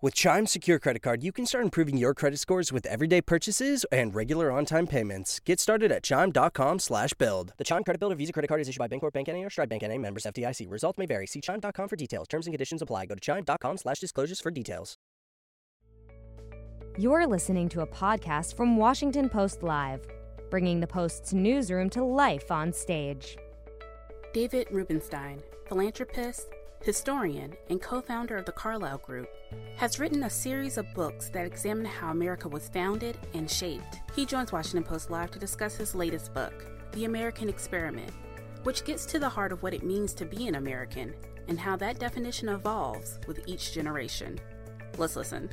With Chime Secure Credit Card, you can start improving your credit scores with everyday purchases and regular on-time payments. Get started at chime.com slash build. The Chime Credit Builder Visa Credit Card is issued by Bancorp Bank N.A. or Stride Bank N.A. members FDIC. Results may vary. See chime.com for details. Terms and conditions apply. Go to chime.com slash disclosures for details. You're listening to a podcast from Washington Post Live, bringing the Post's newsroom to life on stage. David Rubenstein, philanthropist, historian, and co founder of the Carlyle Group, has written a series of books that examine how America was founded and shaped. He joins Washington Post Live to discuss his latest book, The American Experiment, which gets to the heart of what it means to be an American and how that definition evolves with each generation. Let's listen.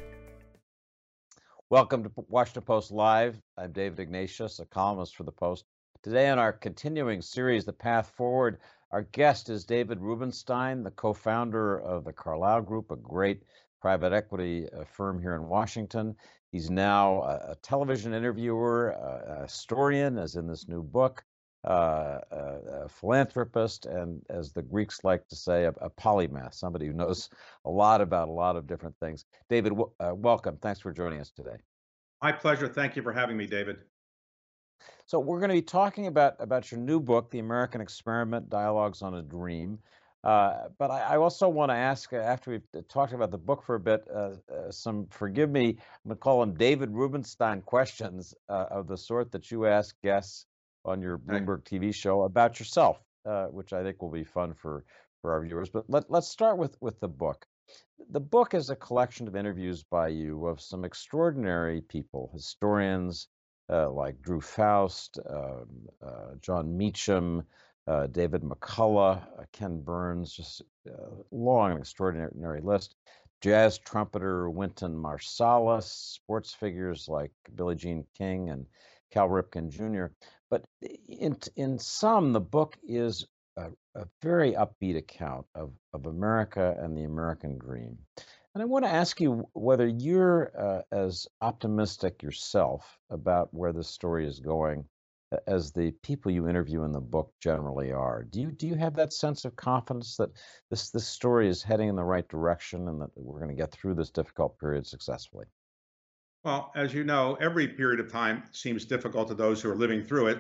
Welcome to Washington Post Live. I'm David Ignatius, a columnist for the Post. Today, on our continuing series, The Path Forward, our guest is David Rubenstein, the co founder of the Carlyle Group, a great private equity uh, firm here in Washington. He's now a, television interviewer, a, historian, as in this new book, uh, a, a, philanthropist, and as the Greeks like to say, a, a, polymath, somebody who knows a lot about a lot of different things. David, w- uh, welcome. Thanks for joining us today. My pleasure. Thank you for having me, David. So we're going to be talking about about your new book, The American Experiment: Dialogues on a Dream. Uh, but I, I, also want to ask, uh, after we've uh, talked about the book for a bit, uh, uh, some, forgive me, I'm going to call them David Rubenstein questions uh, of the sort that you ask guests on your Bloomberg TV show about yourself, which I think will be fun for, for our viewers. But let, let's start with, with the book. The book is a collection of interviews by you of some extraordinary people, historians, uh, like Drew Faust, um, uh, Jon Meacham, uh, David McCullough, uh, Ken Burns, just a uh, long and extraordinary list. Jazz trumpeter Wynton Marsalis, sports figures like Billie Jean King and Cal Ripken Jr. But in in some, the book is a, a very upbeat account of, of America and the American dream. And I want to ask you whether you're uh, as optimistic yourself about where this story is going as the people you interview in the book generally are. Do you do you have that sense of confidence that this this story is heading in the right direction and that we're going to get through this difficult period successfully? Well, as you know, every period of time seems difficult to those who are living through it.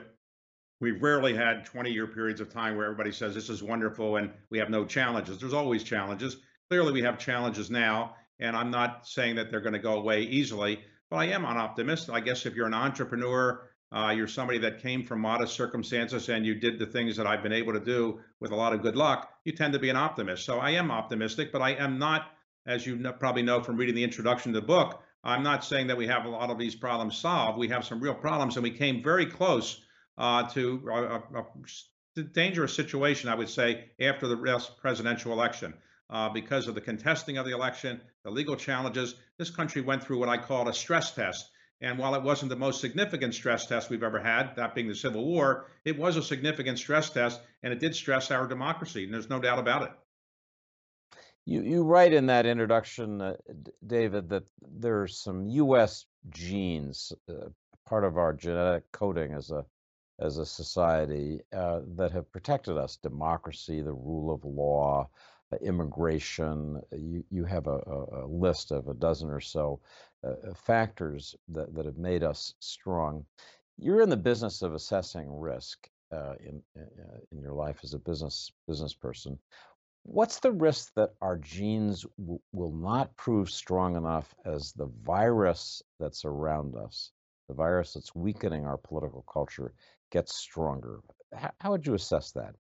We've rarely had 20 year periods of time where everybody says this is wonderful and we have no challenges. There's always challenges. Clearly, we have challenges now, and I'm not saying that they're going to go away easily, but I am an optimist. I guess if you're an entrepreneur, uh, you're somebody that came from modest circumstances and you did the things that I've been able to do with a lot of good luck, you tend to be an optimist. So I am optimistic, but I am not, as you probably know from reading the introduction to the book, I'm not saying that we have a lot of these problems solved. We have some real problems, and we came very close uh, to a, a, a, dangerous situation, I would say, after the presidential election uh, because of the contesting of the election, the legal challenges. This country went through what I call a stress test. And while it wasn't the most significant stress test we've ever had, that being the Civil War, it was a significant stress test, and it did stress our democracy, and there's no doubt about it. You you write in that introduction, uh, David, that there's some U.S. genes, uh, part of our genetic coding as a as a society, uh, that have protected us: democracy, the rule of law, immigration. Uh, you, you have a, a, list of a dozen or so uh, factors that, that have made us strong. You're in the business of assessing risk uh, in in your life as a business business person. What's the risk that our genes w- will not prove strong enough as the virus that's around us, the virus that's weakening our political culture, gets stronger? How, how would you assess that?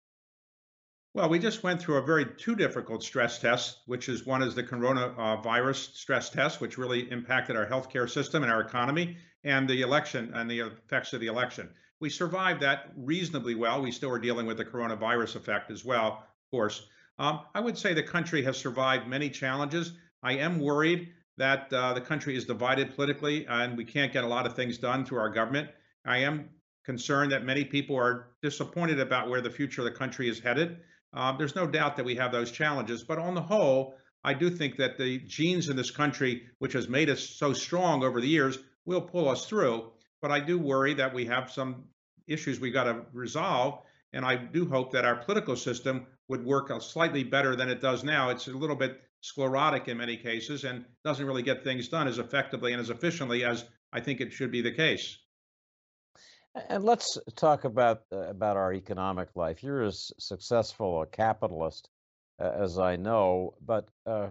Well, we just went through a very two difficult stress tests, which is one is the coronavirus stress test, which really impacted our healthcare system and our economy, and the election and the effects of the election. We survived that reasonably well. We still are dealing with the coronavirus effect as well, of course. Um, I would say the country has survived many challenges. I am worried that uh, the country is divided politically and we can't get a lot of things done through our government. I am concerned that many people are disappointed about where the future of the country is headed. Uh, there's no doubt that we have those challenges, but on the whole, I do think that the genes in this country, which has made us so strong over the years, will pull us through. But I do worry that we have some issues we got to resolve. And I do hope that our political system would work slightly better than it does now. It's a little bit sclerotic in many cases and doesn't really get things done as effectively and as efficiently as I think it should be the case. And let's talk about uh, about our economic life. You're as successful a capitalist uh, as I know, but uh,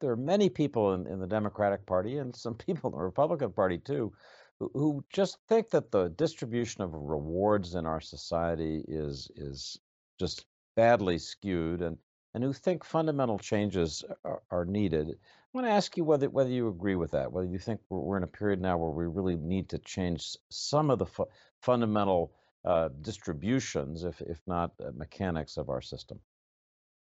there are many people in, in the Democratic Party and some people in the Republican Party too, who, who just think that the distribution of rewards in our society is is just badly skewed, and and who think fundamental changes are, are needed. I want to ask you whether whether you agree with that, whether you think we're, we're in a period now where we really need to change some of the fu- fundamental uh, distributions, if if not uh, mechanics of our system.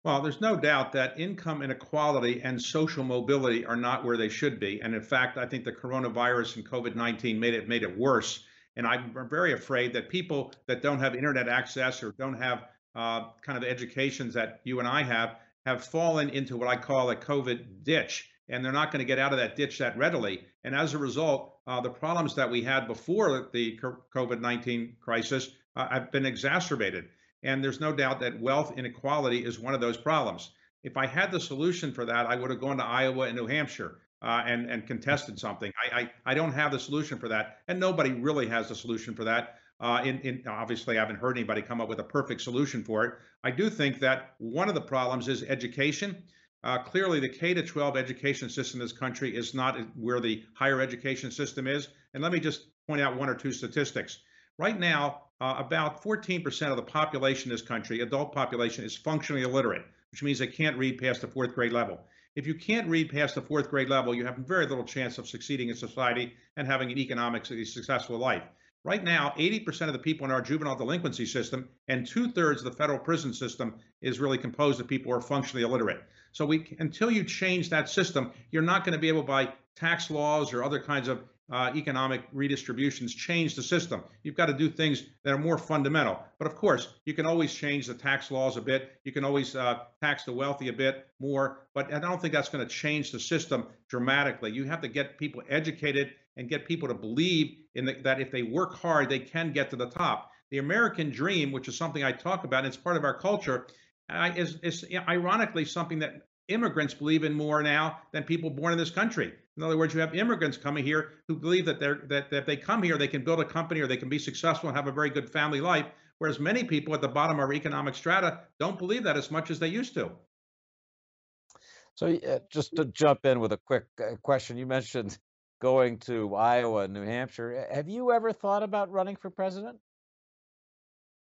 Well, there's no doubt that income inequality and social mobility are not where they should be, and in fact, I think the coronavirus and COVID-19 made it made it worse. And I'm very afraid that people that don't have internet access or don't have uh, kind of educations that you and I have have fallen into what I call a COVID ditch, and they're not going to get out of that ditch that readily. And as a result, uh, the problems that we had before the COVID 19 crisis uh, have been exacerbated. And there's no doubt that wealth inequality is one of those problems. If I had the solution for that, I would have gone to Iowa and New Hampshire uh, and, and contested something. I, I, I don't have the solution for that, and nobody really has the solution for that. Uh, in, in, obviously, I haven't heard anybody come up with a perfect solution for it. I do think that one of the problems is education. Uh, clearly, the K to 12 education system in this country is not where the higher education system is. And let me just point out one or two statistics. Right now, uh, about 14% of the population in this country, adult population, is functionally illiterate, which means they can't read past the fourth grade level. If you can't read past the fourth grade level, you have very little chance of succeeding in society and having an economically successful life. Right now, 80% of the people in our juvenile delinquency system and two thirds of the federal prison system is really composed of people who are functionally illiterate. So we, until you change that system, you're not going to be able by tax laws or other kinds of uh, economic redistributions change the system. You've got to do things that are more fundamental. But of course, you can always change the tax laws a bit. You can always uh, tax the wealthy a bit more. But I don't think that's going to change the system dramatically. You have to get people educated and get people to believe in the, that if they work hard, they can get to the top. The American dream, which is something I talk about, and it's part of our culture, uh, is, is ironically something that immigrants believe in more now than people born in this country. In other words, you have immigrants coming here who believe that they're that, that if they come here, they can build a company or they can be successful and have a very good family life. Whereas many people at the bottom of our economic strata don't believe that as much as they used to. So, uh, just to jump in with a quick uh, question, you mentioned going to Iowa New Hampshire. Have you ever thought about running for president?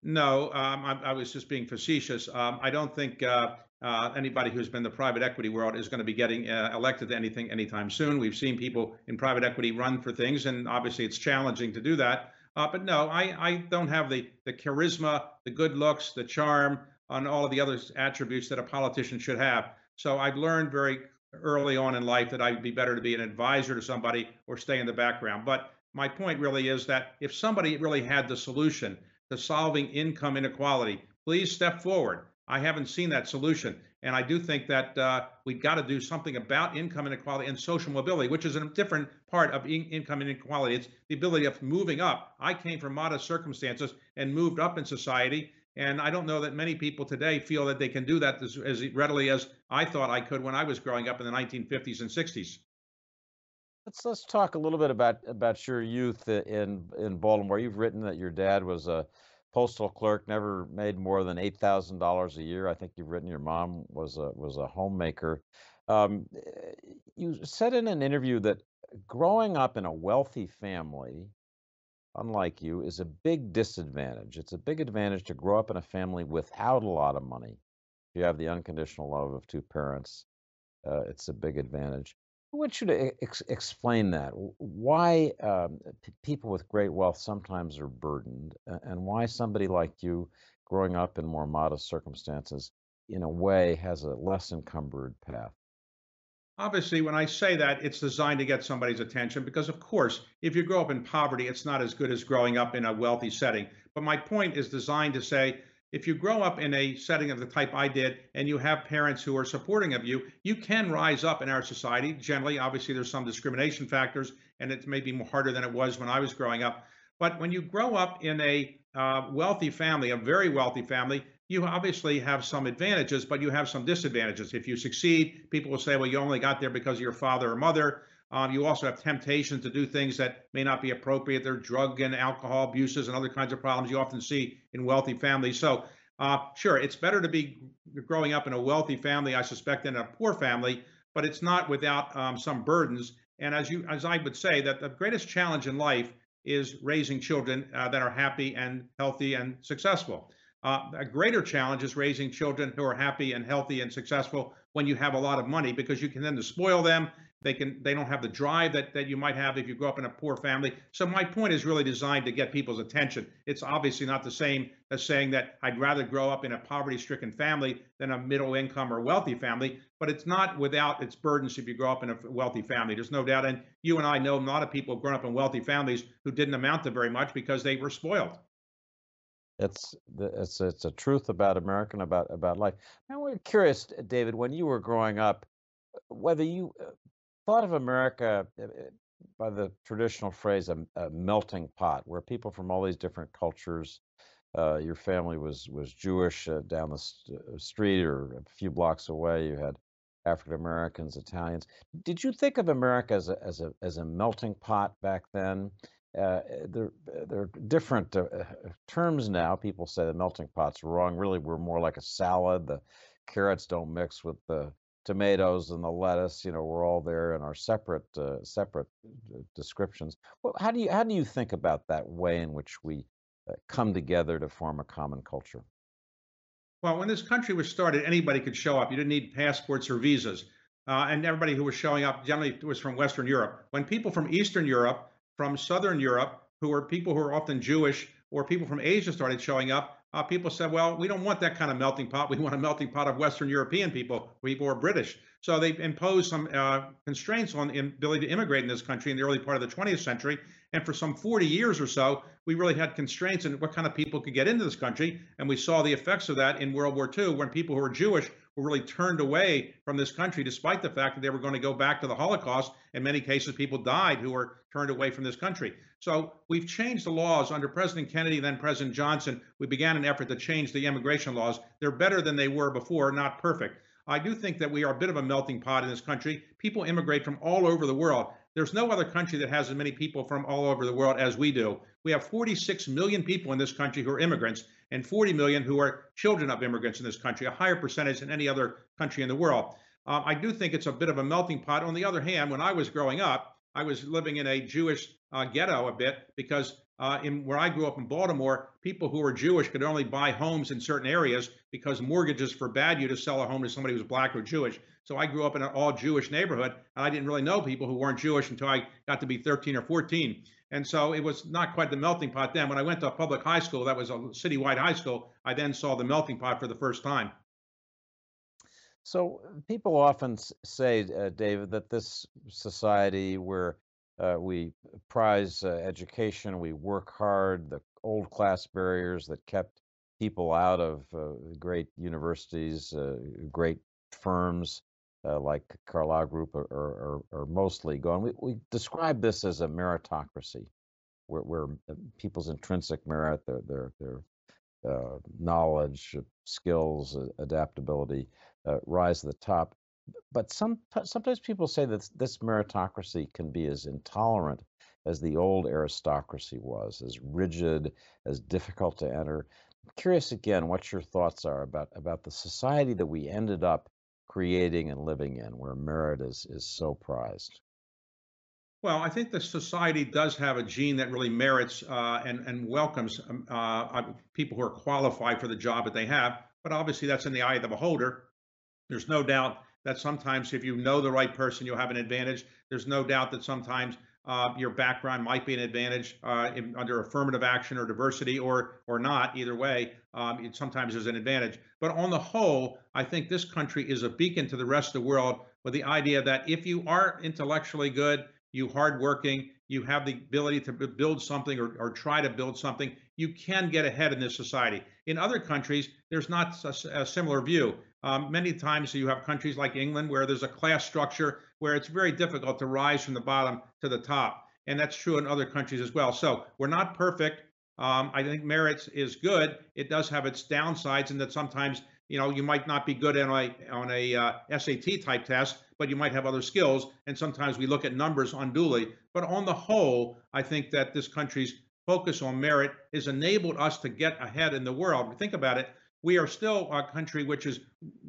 No, um, I, I, was just being facetious. Um, I don't think uh, uh, anybody who's been in the private equity world is going to be getting uh, elected to anything anytime soon. We've seen people in private equity run for things, and obviously it's challenging to do that. Uh, but no, I, I don't have the the charisma, the good looks, the charm, and all of the other attributes that a politician should have. So I've learned very early on in life that I'd be better to be an advisor to somebody or stay in the background. But my point really is that if somebody really had the solution to solving income inequality, please step forward. I haven't seen that solution. And I do think that uh, we've got to do something about income inequality and social mobility, which is a different part of in- income inequality. It's the ability of moving up. I came from modest circumstances and moved up in society. And I don't know that many people today feel that they can do that as, as readily as I thought I could when I was growing up in the 1950s and 60s. Let's let's talk a little bit about about your youth in in Baltimore. You've written that your dad was a postal clerk, never made more than eight thousand dollars a year. I think you've written your mom was a was a homemaker. Um, eh, you said in an interview that growing up in a wealthy family unlike you, is a big disadvantage. It's a big advantage to grow up in a family without a lot of money. If you have the unconditional love of two parents, uh, it's a big advantage. I want you to ex- explain that. Why um, p- people with great wealth sometimes are burdened, and why somebody like you, growing up in more modest circumstances, in a way has a less encumbered path obviously when i say that it's designed to get somebody's attention because of course if you grow up in poverty it's not as good as growing up in a wealthy setting. But my point is designed to say if you grow up in a setting of the type i did and you have parents who are supporting of you you can rise up in our society. Generally obviously there's some discrimination factors and it may be more harder than it was when i was growing up. But when you grow up in a uh, wealthy family a very wealthy family you obviously have some advantages, but you have some disadvantages. If you succeed, people will say, well, you only got there because of your father or mother. Um, you also have temptations to do things that may not be appropriate. There are drug and alcohol abuses and other kinds of problems you often see in wealthy families. So, uh, sure, it's better to be growing up in a wealthy family, I suspect, than a poor family, but it's not without um, some burdens. And as you, as I would say, that the greatest challenge in life is raising children uh, that are happy and healthy and successful. Uh, a greater challenge is raising children who are happy and healthy and successful when you have a lot of money because you can then spoil them. They can they don't have the drive that that you might have if you grow up in a poor family. So my point is really designed to get people's attention. It's obviously not the same as saying that i'd rather grow up in a poverty stricken family than a middle income or wealthy family but it's not without its burdens if you grow up in a wealthy family. There's no doubt and you and i know a lot of people have grown up in wealthy families who didn't amount to very much because they were spoiled it's it's it's a truth about American about about life. Now we're curious, David, when you were growing up, whether you uh, thought of America uh, uh, by the traditional phrase a, a, melting pot, where people from all these different cultures. Uh, your family was was Jewish uh, down the st- uh, street or a few blocks away. You had African Americans, Italians. Did you think of America as a as a as a melting pot back then? Uh, there, there are different uh, terms now. People say the melting pot's wrong. Really, we're more like a salad. The carrots don't mix with the tomatoes and the lettuce. You know, we're all there in our separate uh, separate uh, descriptions. Well, how do you how do you think about that way in which we uh, come together to form a common culture? Well, when this country was started, anybody could show up. You didn't need passports or visas. And everybody who was showing up generally was from Western Europe. When people from Eastern Europe, from Southern Europe, who were people who were often Jewish, or people from Asia started showing up, uh, people said, well, we don't want that kind of melting pot. We want a melting pot of Western European people, people who are British. So they imposed some uh, constraints on the ability to immigrate in this country in the early part of the 20th century. And for some 40 years or so, we really had constraints on what kind of people could get into this country. And we saw the effects of that in World War II when people who were Jewish were really turned away from this country, despite the fact that they were going to go back to the Holocaust. In many cases, people died who were turned away from this country. So we've changed the laws under President Kennedy, then President Johnson. We began an effort to change the immigration laws. They're better than they were before, not perfect. I do think that we are a bit of a melting pot in this country. People immigrate from all over the world. There's no other country that has as many people from all over the world as we do. We have 46 million people in this country who are immigrants and 40 million who are children of immigrants in this country, a higher percentage than any other country in the world. Um, I do think it's a bit of a melting pot. On the other hand, when I was growing up, I was living in a Jewish uh, ghetto a bit because uh, in where I grew up in Baltimore, people who were Jewish could only buy homes in certain areas because mortgages forbade you to sell a home to somebody who was black or Jewish. So I grew up in an all Jewish neighborhood, and I didn't really know people who weren't Jewish until I got to be 13 or 14. And so it was not quite the melting pot then. When I went to a public high school, that was a citywide high school, I then saw the melting pot for the first time. So people often say, uh, David, that this society where uh, we prize uh, education, we work hard, the old class barriers that kept people out of uh, great universities, uh, great firms, uh, like Carlyle Group are, are, are mostly gone. We, we describe this as a meritocracy, where, where uh, people's intrinsic merit, their their their uh, knowledge, skills, adaptability rise to the top. But some sometimes people say that this meritocracy can be as intolerant as the old aristocracy was, as rigid, as difficult to enter. I'm curious again what your thoughts are about about the society that we ended up creating and living in where merit is is so prized? Well, I think the society does have a gene that really merits uh, and and welcomes um, uh, people who are qualified for the job that they have. But obviously, that's in the eye of the beholder. There's no doubt that sometimes, if you know the right person, you'll have an advantage. There's no doubt that sometimes uh, your background might be an advantage uh, in, under affirmative action or diversity or or not. Either way, um, it sometimes is an advantage. But on the whole, I think this country is a beacon to the rest of the world with the idea that if you are intellectually good, you hardworking, you have the ability to build something or, or try to build something, you can get ahead in this society. In other countries, there's not a, a similar view. Um, many times you have countries like England where there's a class structure where it's very difficult to rise from the bottom to the top. And that's true in other countries as well. So we're not perfect. Um, I think merit is good. It does have its downsides, in that sometimes you know you might not be good on a on a uh, SAT type test, but you might have other skills. And sometimes we look at numbers unduly. But on the whole, I think that this country's focus on merit has enabled us to get ahead in the world. Think about it. We are still a country which is,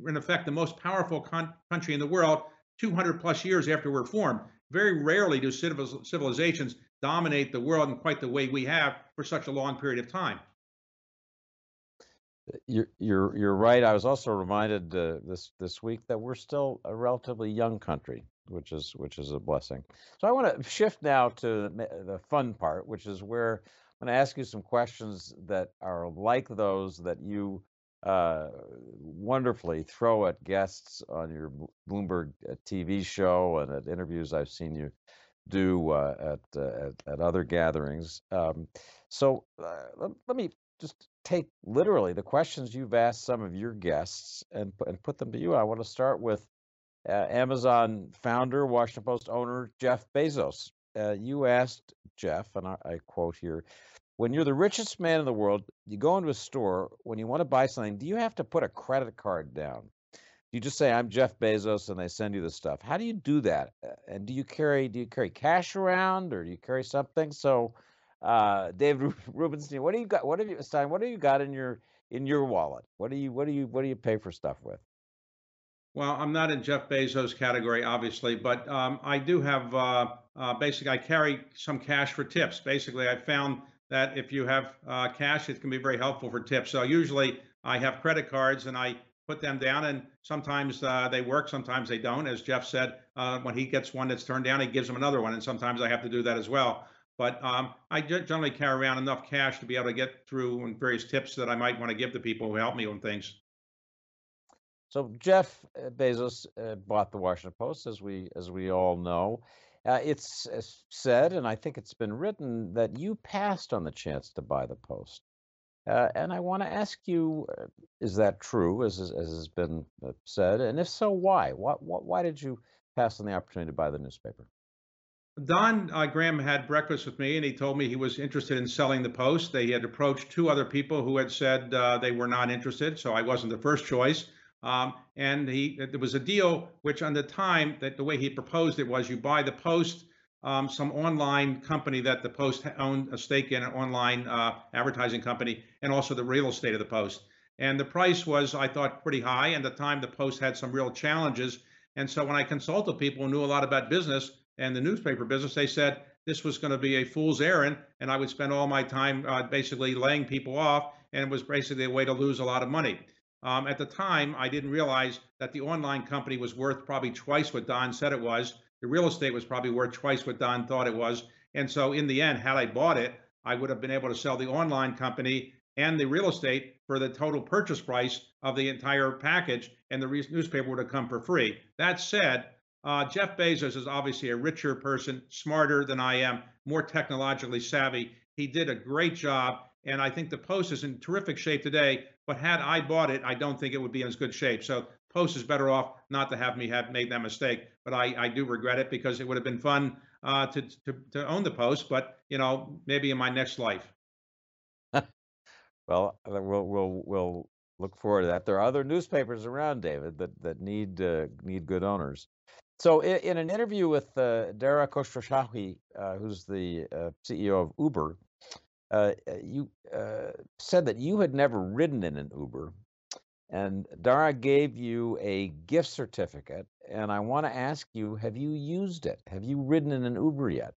in effect, the most powerful con- country in the world 200 plus years after we're formed. Very rarely do civil- civilizations dominate the world in quite the way we have for such a long period of time. You're you're you're right. I was also reminded uh, this this week that we're still a relatively young country, which is which is a blessing. So I want to shift now to the fun part, which is where I'm going to ask you some questions that are like those that you uh, wonderfully throw at guests on your Bloomberg uh, TV show and at interviews I've seen you do uh, at, uh, at, at other gatherings. Um, so uh, let, let, me just take literally the questions you've asked some of your guests and and put them to you. I want to start with Amazon founder, Washington Post owner Jeff Bezos. you asked Jeff, and I, I quote here when you're the richest man in the world, you go into a store, when you want to buy something, do you have to put a credit card down? You just say, I'm Jeff Bezos, and they send you the stuff. How do you do that? And do you carry do you carry cash around or do you carry something? So uh, David Rubenstein, what do you got? What have you Stein, what do you got in your in your wallet? What do you what do you what do you pay for stuff with? Well, I'm not in Jeff Bezos category, obviously, but um, I do have uh, uh, basically I carry some cash for tips. Basically, I found that if you have uh, cash, it can be very helpful for tips. So usually I have credit cards and I put them down, and sometimes uh, they work, sometimes they don't. As Jeff said, uh, when he gets one that's turned down, he gives them another one, and sometimes I have to do that as well. But um, I generally carry around enough cash to be able to get through various tips that I might want to give to people who help me on things. So Jeff uh, Bezos uh, bought the Washington Post, as we as we all know. Uh, it's uh, said, and I think it's been written, that you passed on the chance to buy the Post. Uh, and I want to ask you, uh, is that true, as, as has been uh, said? And if so, why? What, why did you pass on the opportunity to buy the newspaper? Don uh, Graham had breakfast with me, and he told me he was interested in selling the Post. They had approached two other people who had said they were not interested, so I wasn't the first choice. Um, and he there was a deal which, on the time that the way he proposed it was, you buy the Post, um, some online company that the Post owned a stake in, an online uh, advertising company, and also the real estate of the Post. And the price was, I thought, pretty high. And the time, the Post had some real challenges. And so when I consulted people who knew a lot about business and the newspaper business, they said this was going to be a fool's errand, and I would spend all my time uh, basically laying people off, and it was basically a way to lose a lot of money. Um, at the time, I didn't realize that the online company was worth probably twice what Don said it was. The real estate was probably worth twice what Don thought it was. And so, in the end, had I bought it, I would have been able to sell the online company and the real estate for the total purchase price of the entire package, and the re- newspaper would have come for free. That said, uh, Jeff Bezos is obviously a richer person, smarter than I am, more technologically savvy. He did a great job, and I think the Post is in terrific shape today. But had I bought it, I don't think it would be in as good shape. So Post is better off not to have me have made that mistake. But I, I do regret it because it would have been fun uh, to, to to own the Post. But you know, maybe in my next life. well, uh, we'll we'll we'll look forward to that. There are other newspapers around, David, that that need uh, need good owners. So, in, in an interview with uh, Dara Khosrowshahi, uh, who's the uh, CEO of Uber, uh, uh, you uh, said that you had never ridden in an Uber, and Dara gave you a gift certificate. And I want to ask you: Have you used it? Have you ridden in an Uber yet?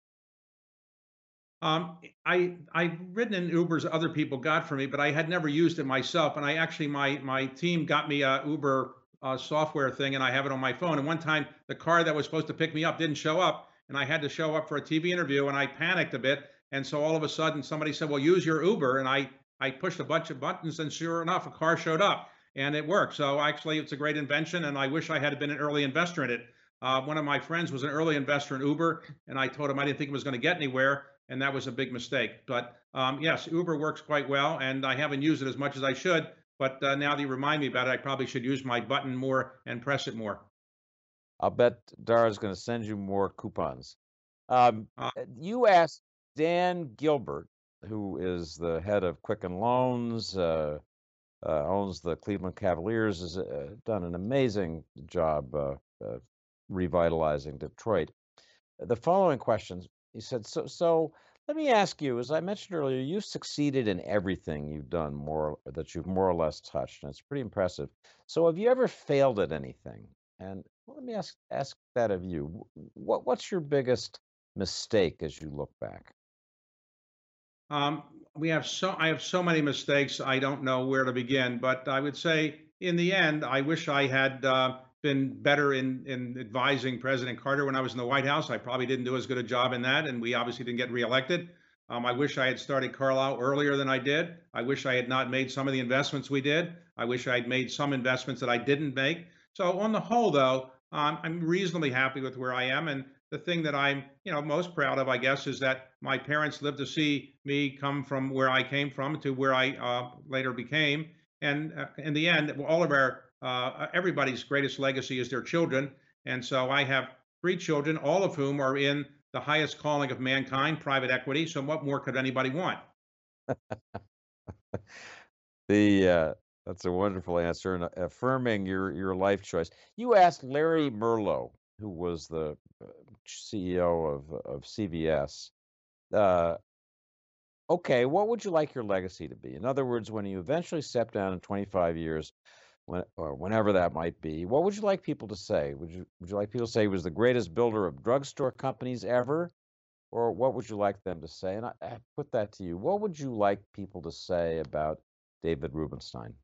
Um, I I've ridden in Ubers other people got for me, but I had never used it myself. And I actually my my team got me a Uber uh, software thing, and I have it on my phone. And one time, the car that was supposed to pick me up didn't show up, and I had to show up for a TV interview, and I panicked a bit and so all of a sudden somebody said, well, use your Uber. And I, I pushed a bunch of buttons and sure enough, a car showed up and it worked. So actually it's a great invention. And I wish I had been an early investor in it. Uh, one of my friends was an early investor in Uber, and I told him I didn't think it was going to get anywhere, and that was a big mistake. But um, yes, Uber works quite well, and I haven't used it as much as I should. But uh, now that you remind me about it, I probably should use my button more and press it more. I'll bet Dara's going to send you more coupons. Um, uh, you asked Dan Gilbert, who is the head of Quicken Loans, uh, uh, owns the Cleveland Cavaliers, has uh, done an amazing job uh, revitalizing Detroit. The following questions, he said, so, so let me ask you, as I mentioned earlier, you've succeeded in everything you've done more that you've more or less touched, and it's pretty impressive. So have you ever failed at anything? And let me ask ask that of you. What what's your biggest mistake as you look back? Um, we have so I have so many mistakes. I don't know where to begin, but I would say in the end, I wish I had uh, been better in in advising President Carter when I was in the White House. I probably didn't do as good a job in that, and we obviously didn't get reelected. Um, I wish I had started Carlyle earlier than I did. I wish I had not made some of the investments we did. I wish I had made some investments that I didn't make. So on the whole, though, um, I'm reasonably happy with where I am, and the thing that I'm, you know, most proud of, I guess, is that my parents lived to see me come from where I came from to where I uh, later became. And uh, in the end, all of our, uh, everybody's greatest legacy is their children. And so I have three children, all of whom are in the highest calling of mankind, private equity. So what more could anybody want? the uh, that's a wonderful answer and affirming your your life choice. You asked Larry Merlo, who was the uh, CEO of of CVS, uh, okay, what would you like your legacy to be? In other words, when you eventually step down in 25 years, when, or whenever that might be, what would you like people to say? Would you would you like people to say he was the greatest builder of drugstore companies ever? Or what would you like them to say? And I, I put that to you. What would you like people to say about David Rubenstein?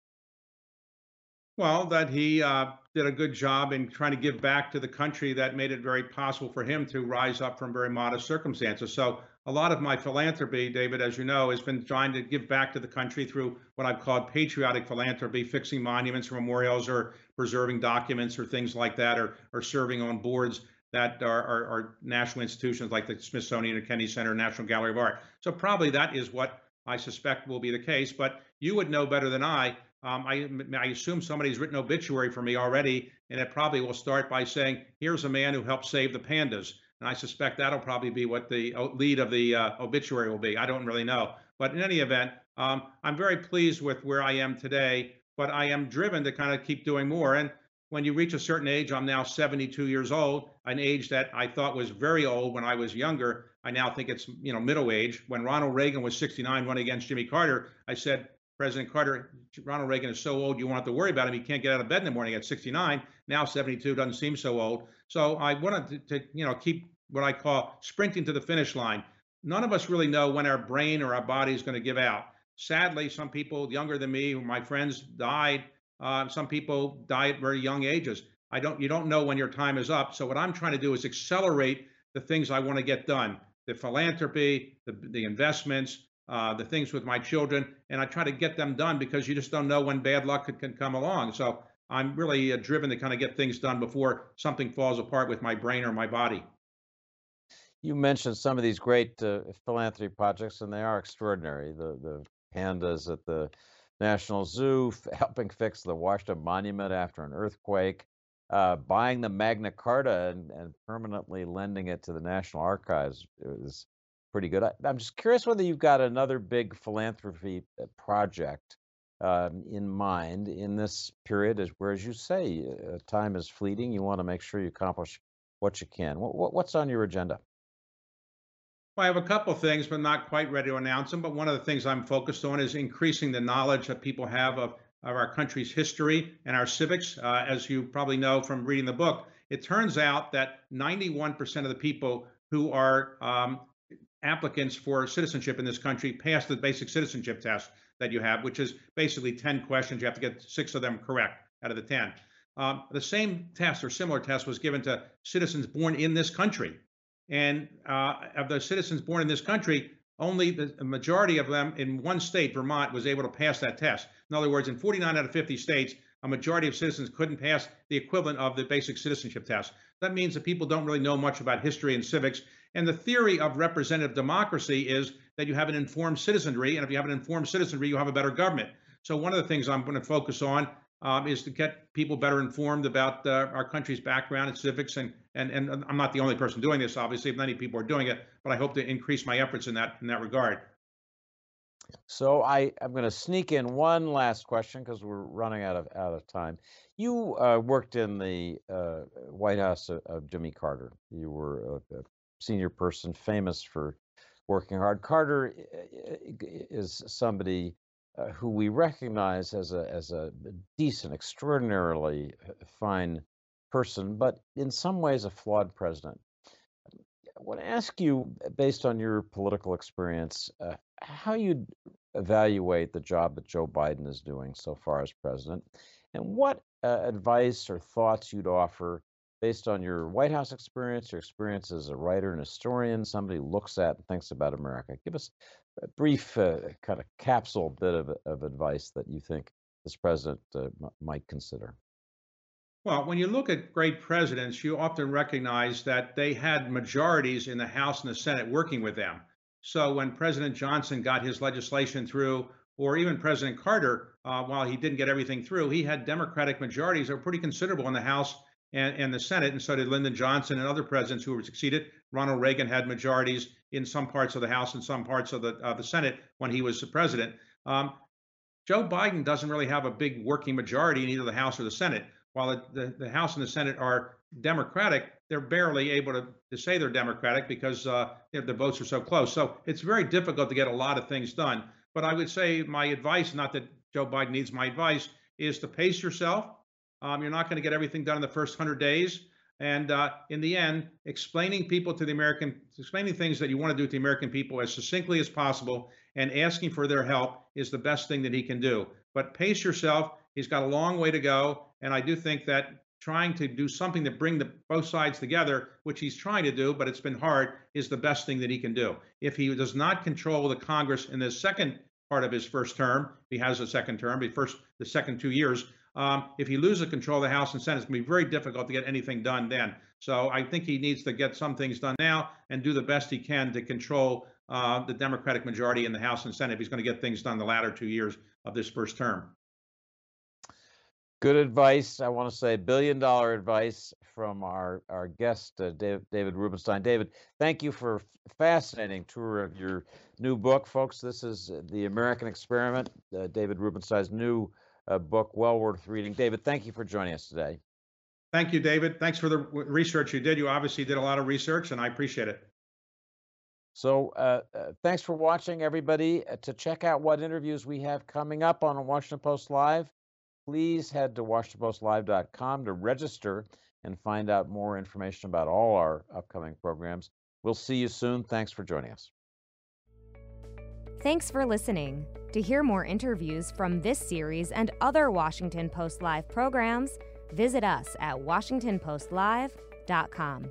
Well, that he uh, did a good job in trying to give back to the country that made it very possible for him to rise up from very modest circumstances. So a lot of my philanthropy, David, as you know, has been trying to give back to the country through what I've called patriotic philanthropy, fixing monuments, or memorials, or preserving documents, or things like that, or or serving on boards that are, are, are national institutions like the Smithsonian or Kennedy Center, National Gallery of Art. So probably that is what I suspect will be the case. But you would know better than I. Um, I, I assume somebody's written obituary for me already, and it probably will start by saying, "Here's a man who helped save the pandas." And I suspect that'll probably be what the lead of the uh, obituary will be. I don't really know. But in any event, um, I'm very pleased with where I am today, but I am driven to kind of keep doing more. And when you reach a certain age, I'm now 72 years old, an age that I thought was very old when I was younger. I now think it's you know middle age. When Ronald Reagan was 69 running against Jimmy Carter, I said, President Carter, Ronald Reagan is so old you won't have to worry about him. He can't get out of bed in the morning at 69. Now 72 doesn't seem so old. So I wanted to, to you know keep what I call sprinting to the finish line. None of us really know when our brain or our body is going to give out. Sadly, some people younger than me, my friends, died. Uh, some people die at very young ages. I don't. You don't know when your time is up. So what I'm trying to do is accelerate the things I want to get done: the philanthropy, the, the investments, uh, the things with my children, and I try to get them done because you just don't know when bad luck can, can come along. So I'm really uh, driven to kind of get things done before something falls apart with my brain or my body. You mentioned some of these great uh, philanthropy projects, and they are extraordinary. The the pandas at the National Zoo, helping fix the up monument after an earthquake, uh, buying the Magna Carta and, and permanently lending it to the National Archives is pretty good. I, am just curious whether you've got another big philanthropy uh, project um, in mind in this period, as where, as you say, uh, time is fleeting. You want to make sure you accomplish what you can. What, what, what's on your agenda? Well, I have a couple things, but not quite ready to announce them. But one of the things I'm focused on is increasing the knowledge that people have of, of our country's history and our civics. Uh, as you probably know from reading the book, it turns out that 91% of the people who are um, applicants for citizenship in this country pass the basic citizenship test that you have, which is basically 10 questions. You have to get six of them correct out of the 10. Um, the same test or similar test was given to citizens born in this country. And uh, of the citizens born in this country, only the majority of them in one state, Vermont, was able to pass that test. In other words, in 49 out of 50 states, a majority of citizens couldn't pass the equivalent of the basic citizenship test. That means that people don't really know much about history and civics. And the theory of representative democracy is that you have an informed citizenry. And if you have an informed citizenry, you have a better government. So, one of the things I'm going to focus on um, is to get people better informed about uh, our country's background and civics. And, and and I'm not the only person doing this, obviously. Many people are doing it, but I hope to increase my efforts in that in that regard. So I, I'm going to sneak in one last question because we're running out of out of time. You uh, worked in the uh, White House of, of, Jimmy Carter. You were a, a, senior person, famous for working hard. Carter is somebody uh, who we recognize as a as a decent, extraordinarily uh, fine person, but in some ways a flawed president. I want to ask you, based on your political experience, uh, how you evaluate the job that Joe Biden is doing so far as president, and what uh, advice or thoughts you'd offer based on your White House experience, your experience as a writer and historian, somebody looks at and thinks about America. Give us a brief uh, kind of capsule bit of, of advice that you think this president uh, m- might consider. Well, when you look at great presidents, you often recognize that they had majorities in the House and the Senate working with them. So when President Johnson got his legislation through, or even President Carter, uh, while he didn't get everything through, he had Democratic majorities that were pretty considerable in the House and, and the Senate, and so did Lyndon Johnson and other presidents who were succeeded. Ronald Reagan had majorities in some parts of the House and some parts of the the Senate when he was the president. Um, Joe Biden doesn't really have a big working majority in either the House or the Senate. While the, the, the House and the Senate are Democratic, they're barely able to, to say they're Democratic because uh, the votes are so close. So it's very difficult to get a lot of things done. But I would say my advice, not that Joe Biden needs my advice, is to pace yourself um, you're not going to get everything done in the first 100 days. And uh, in the end, explaining people to the American, explaining things that you want to do to the American people as succinctly as possible and asking for their help is the best thing that he can do. But pace yourself. He's got a long way to go. And I do think that trying to do something to bring the both sides together, which he's trying to do, but it's been hard, is the best thing that he can do. If he does not control the Congress in the second part of his first term, he has a second term, the first the second two years, um, if he loses control of the House and Senate, it's going to be very difficult to get anything done then. So I think he needs to get some things done now and do the best he can to control uh, the Democratic majority in the House and Senate if he's going to get things done the latter two years of this first term. Good advice. I want to say billion dollar advice from our, our guest, uh, David, David Rubenstein. David, thank you for a fascinating tour of your new book, folks. This is The American Experiment, uh, David Rubenstein's new a book well worth reading. David, thank you for joining us today. Thank you, David. Thanks for the research you did. You obviously did a lot of research, and I appreciate it. So, uh, uh, thanks for watching, everybody. Uh, to check out what interviews we have coming up on Washington Post Live, please head to WashingtonPostLive.com to register and find out more information about all our upcoming programs. We'll see you soon. Thanks for joining us. Thanks for listening. To hear more interviews from this series and other Washington Post Live programs, visit us at WashingtonPostLive.com.